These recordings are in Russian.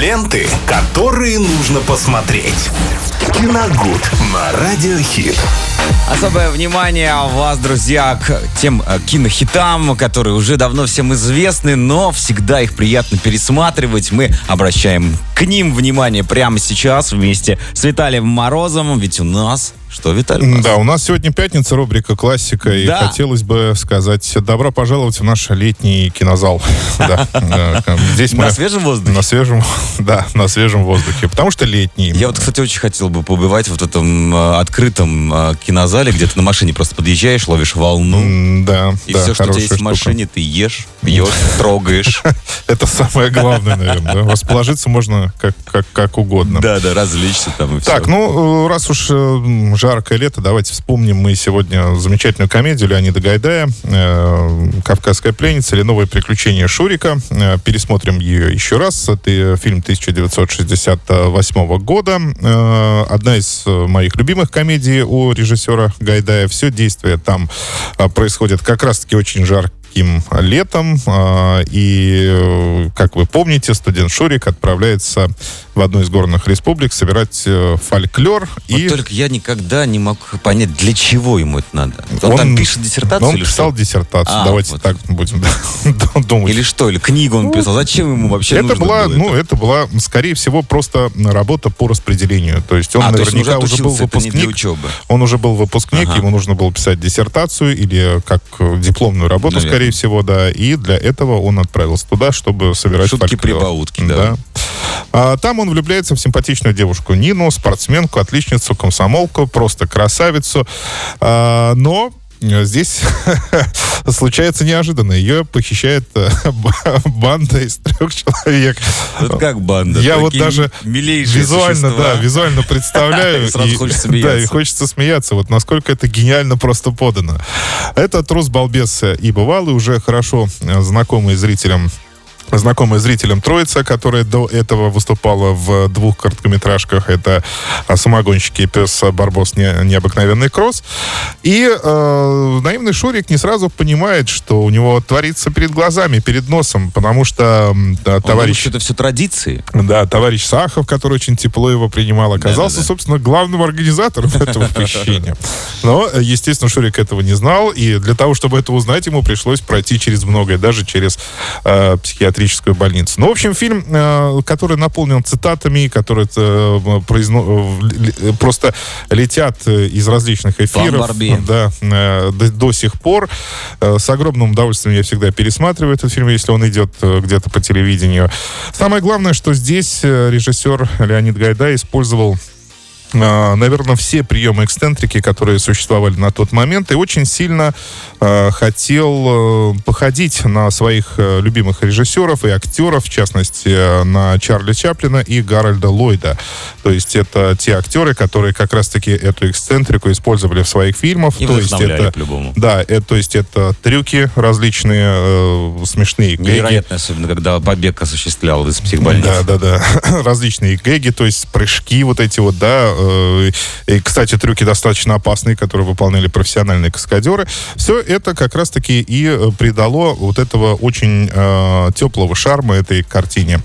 Ленты, которые нужно посмотреть. Киногуд на Радиохит. Особое внимание у вас, друзья, к тем э, кинохитам, которые уже давно всем известны, но всегда их приятно пересматривать. Мы обращаем к ним внимание прямо сейчас вместе с Виталием Морозом, ведь у нас что, Виталий? у нас? Да, у нас сегодня пятница, рубрика «Классика», и Да. хотелось бы сказать добро пожаловать в наш летний кинозал. Да. Э, Здесь На свежем воздухе? на свежем, да, на свежем воздухе, потому что летний. Я вот, кстати, очень хотел бы побывать вот в этом э, открытом э, кинозале, где ты на машине просто подъезжаешь, ловишь волну, Да, и все, что у тебя есть в машине, ты ешь, пьешь, трогаешь. Это самое главное, наверное. Расположиться можно как, угодно. Да, да, развлечься там и все. Так, ну, э, раз уж э, жаркое лето, давайте вспомним мы сегодня замечательную комедию Леонида Гайдая э, «Кавказская пленница» или «Новые приключения Шурика». Э, Пересмотрим ее еще раз. Это фильм 1968 года. Э, Одна из моих любимых комедий у режиссера Гайдая. Все действие там происходит как раз-таки очень жарко жарким летом. а, И, э, как вы помните, студент Шурик отправляется в одну из горных республик собирать э, фольклор. Вот и только я никогда не мог понять, для чего ему это надо. Он, там пишет диссертацию он писал что? диссертацию. А, Давайте вот. так будем думать. Или что? Или книгу он писал? Зачем ему вообще это была, ну, это была, скорее всего, просто работа по распределению. То есть он А, то есть он наверняка уже уже был выпускник. Он уже был выпускник, Ага. ему нужно было писать диссертацию или как э, дипломную работу, Наверное. Скорее всего, да. И для этого он отправился туда, чтобы собирать фольклор. Шутки-прибаутки, да. А там он влюбляется в симпатичную девушку Нину, спортсменку, отличницу, комсомолку, просто красавицу. А, но Здесь случается неожиданно. Ее похищает э, банда из трех человек. Это как банда. Я вот даже визуально, существа. да, визуально представляю. И сразу хочется Да, и смеяться. хочется смеяться. Вот насколько это гениально просто подано. Это трус, балбес и бывалый, уже хорошо э, знакомый зрителям знакомая зрителям троица, которая до этого выступала в двух короткометражках. Это а, «Самогонщики» и «Пес Барбос. Не- Необыкновенный кросс». И э, наивный Шурик не сразу понимает, что у него творится перед глазами, перед носом, потому что да, товарищ... что это все традиции. Да, товарищ Сахов, который очень тепло его принимал, оказался, Да-да-да. собственно, главным организатором этого посещения. Но, э, естественно, Шурик этого не знал, и для того, чтобы это узнать, ему пришлось пройти через многое, даже через э, психиатрическую больницу. Ну, в общем, фильм, э, который наполнен цитатами, которые э, произно- э, просто летят из различных эфиров. Да, до, до сих пор. С огромным удовольствием я всегда пересматриваю этот фильм, если он идет где-то по телевидению. Самое главное, что здесь режиссер Леонид Гайдай использовал наверное, все приемы эксцентрики, которые существовали на тот момент, и очень сильно э, хотел э, походить на своих э, любимых режиссеров и актеров, в частности, э, на Чарли Чаплина и Гарольда Ллойда. То есть это те актеры, которые как раз-таки эту эксцентрику использовали в своих фильмах. И то есть это, по-любому. да, это, то есть это трюки различные, смешные гэги. Невероятно, особенно, когда побег осуществлял из психбольницы. Да, да, да. Различные гэги, то есть прыжки вот эти вот, да. Э, И, кстати, трюки достаточно опасные, которые выполняли профессиональные каскадеры. Все это как раз-таки и э, придало вот этого очень э, теплого шарма этой картине.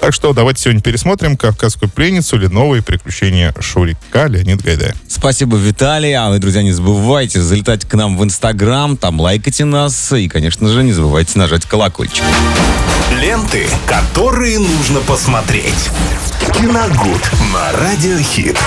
Так что давайте сегодня пересмотрим «Кавказскую пленницу» или «Новые приключения Шурика» Леонид Гайдай. Спасибо, Виталий. А вы, друзья, не забывайте залетать к нам в Инстаграм, там лайкайте нас. И, конечно же, не забывайте нажать колокольчик. Ленты, которые нужно посмотреть. Киногуд на Радиохит.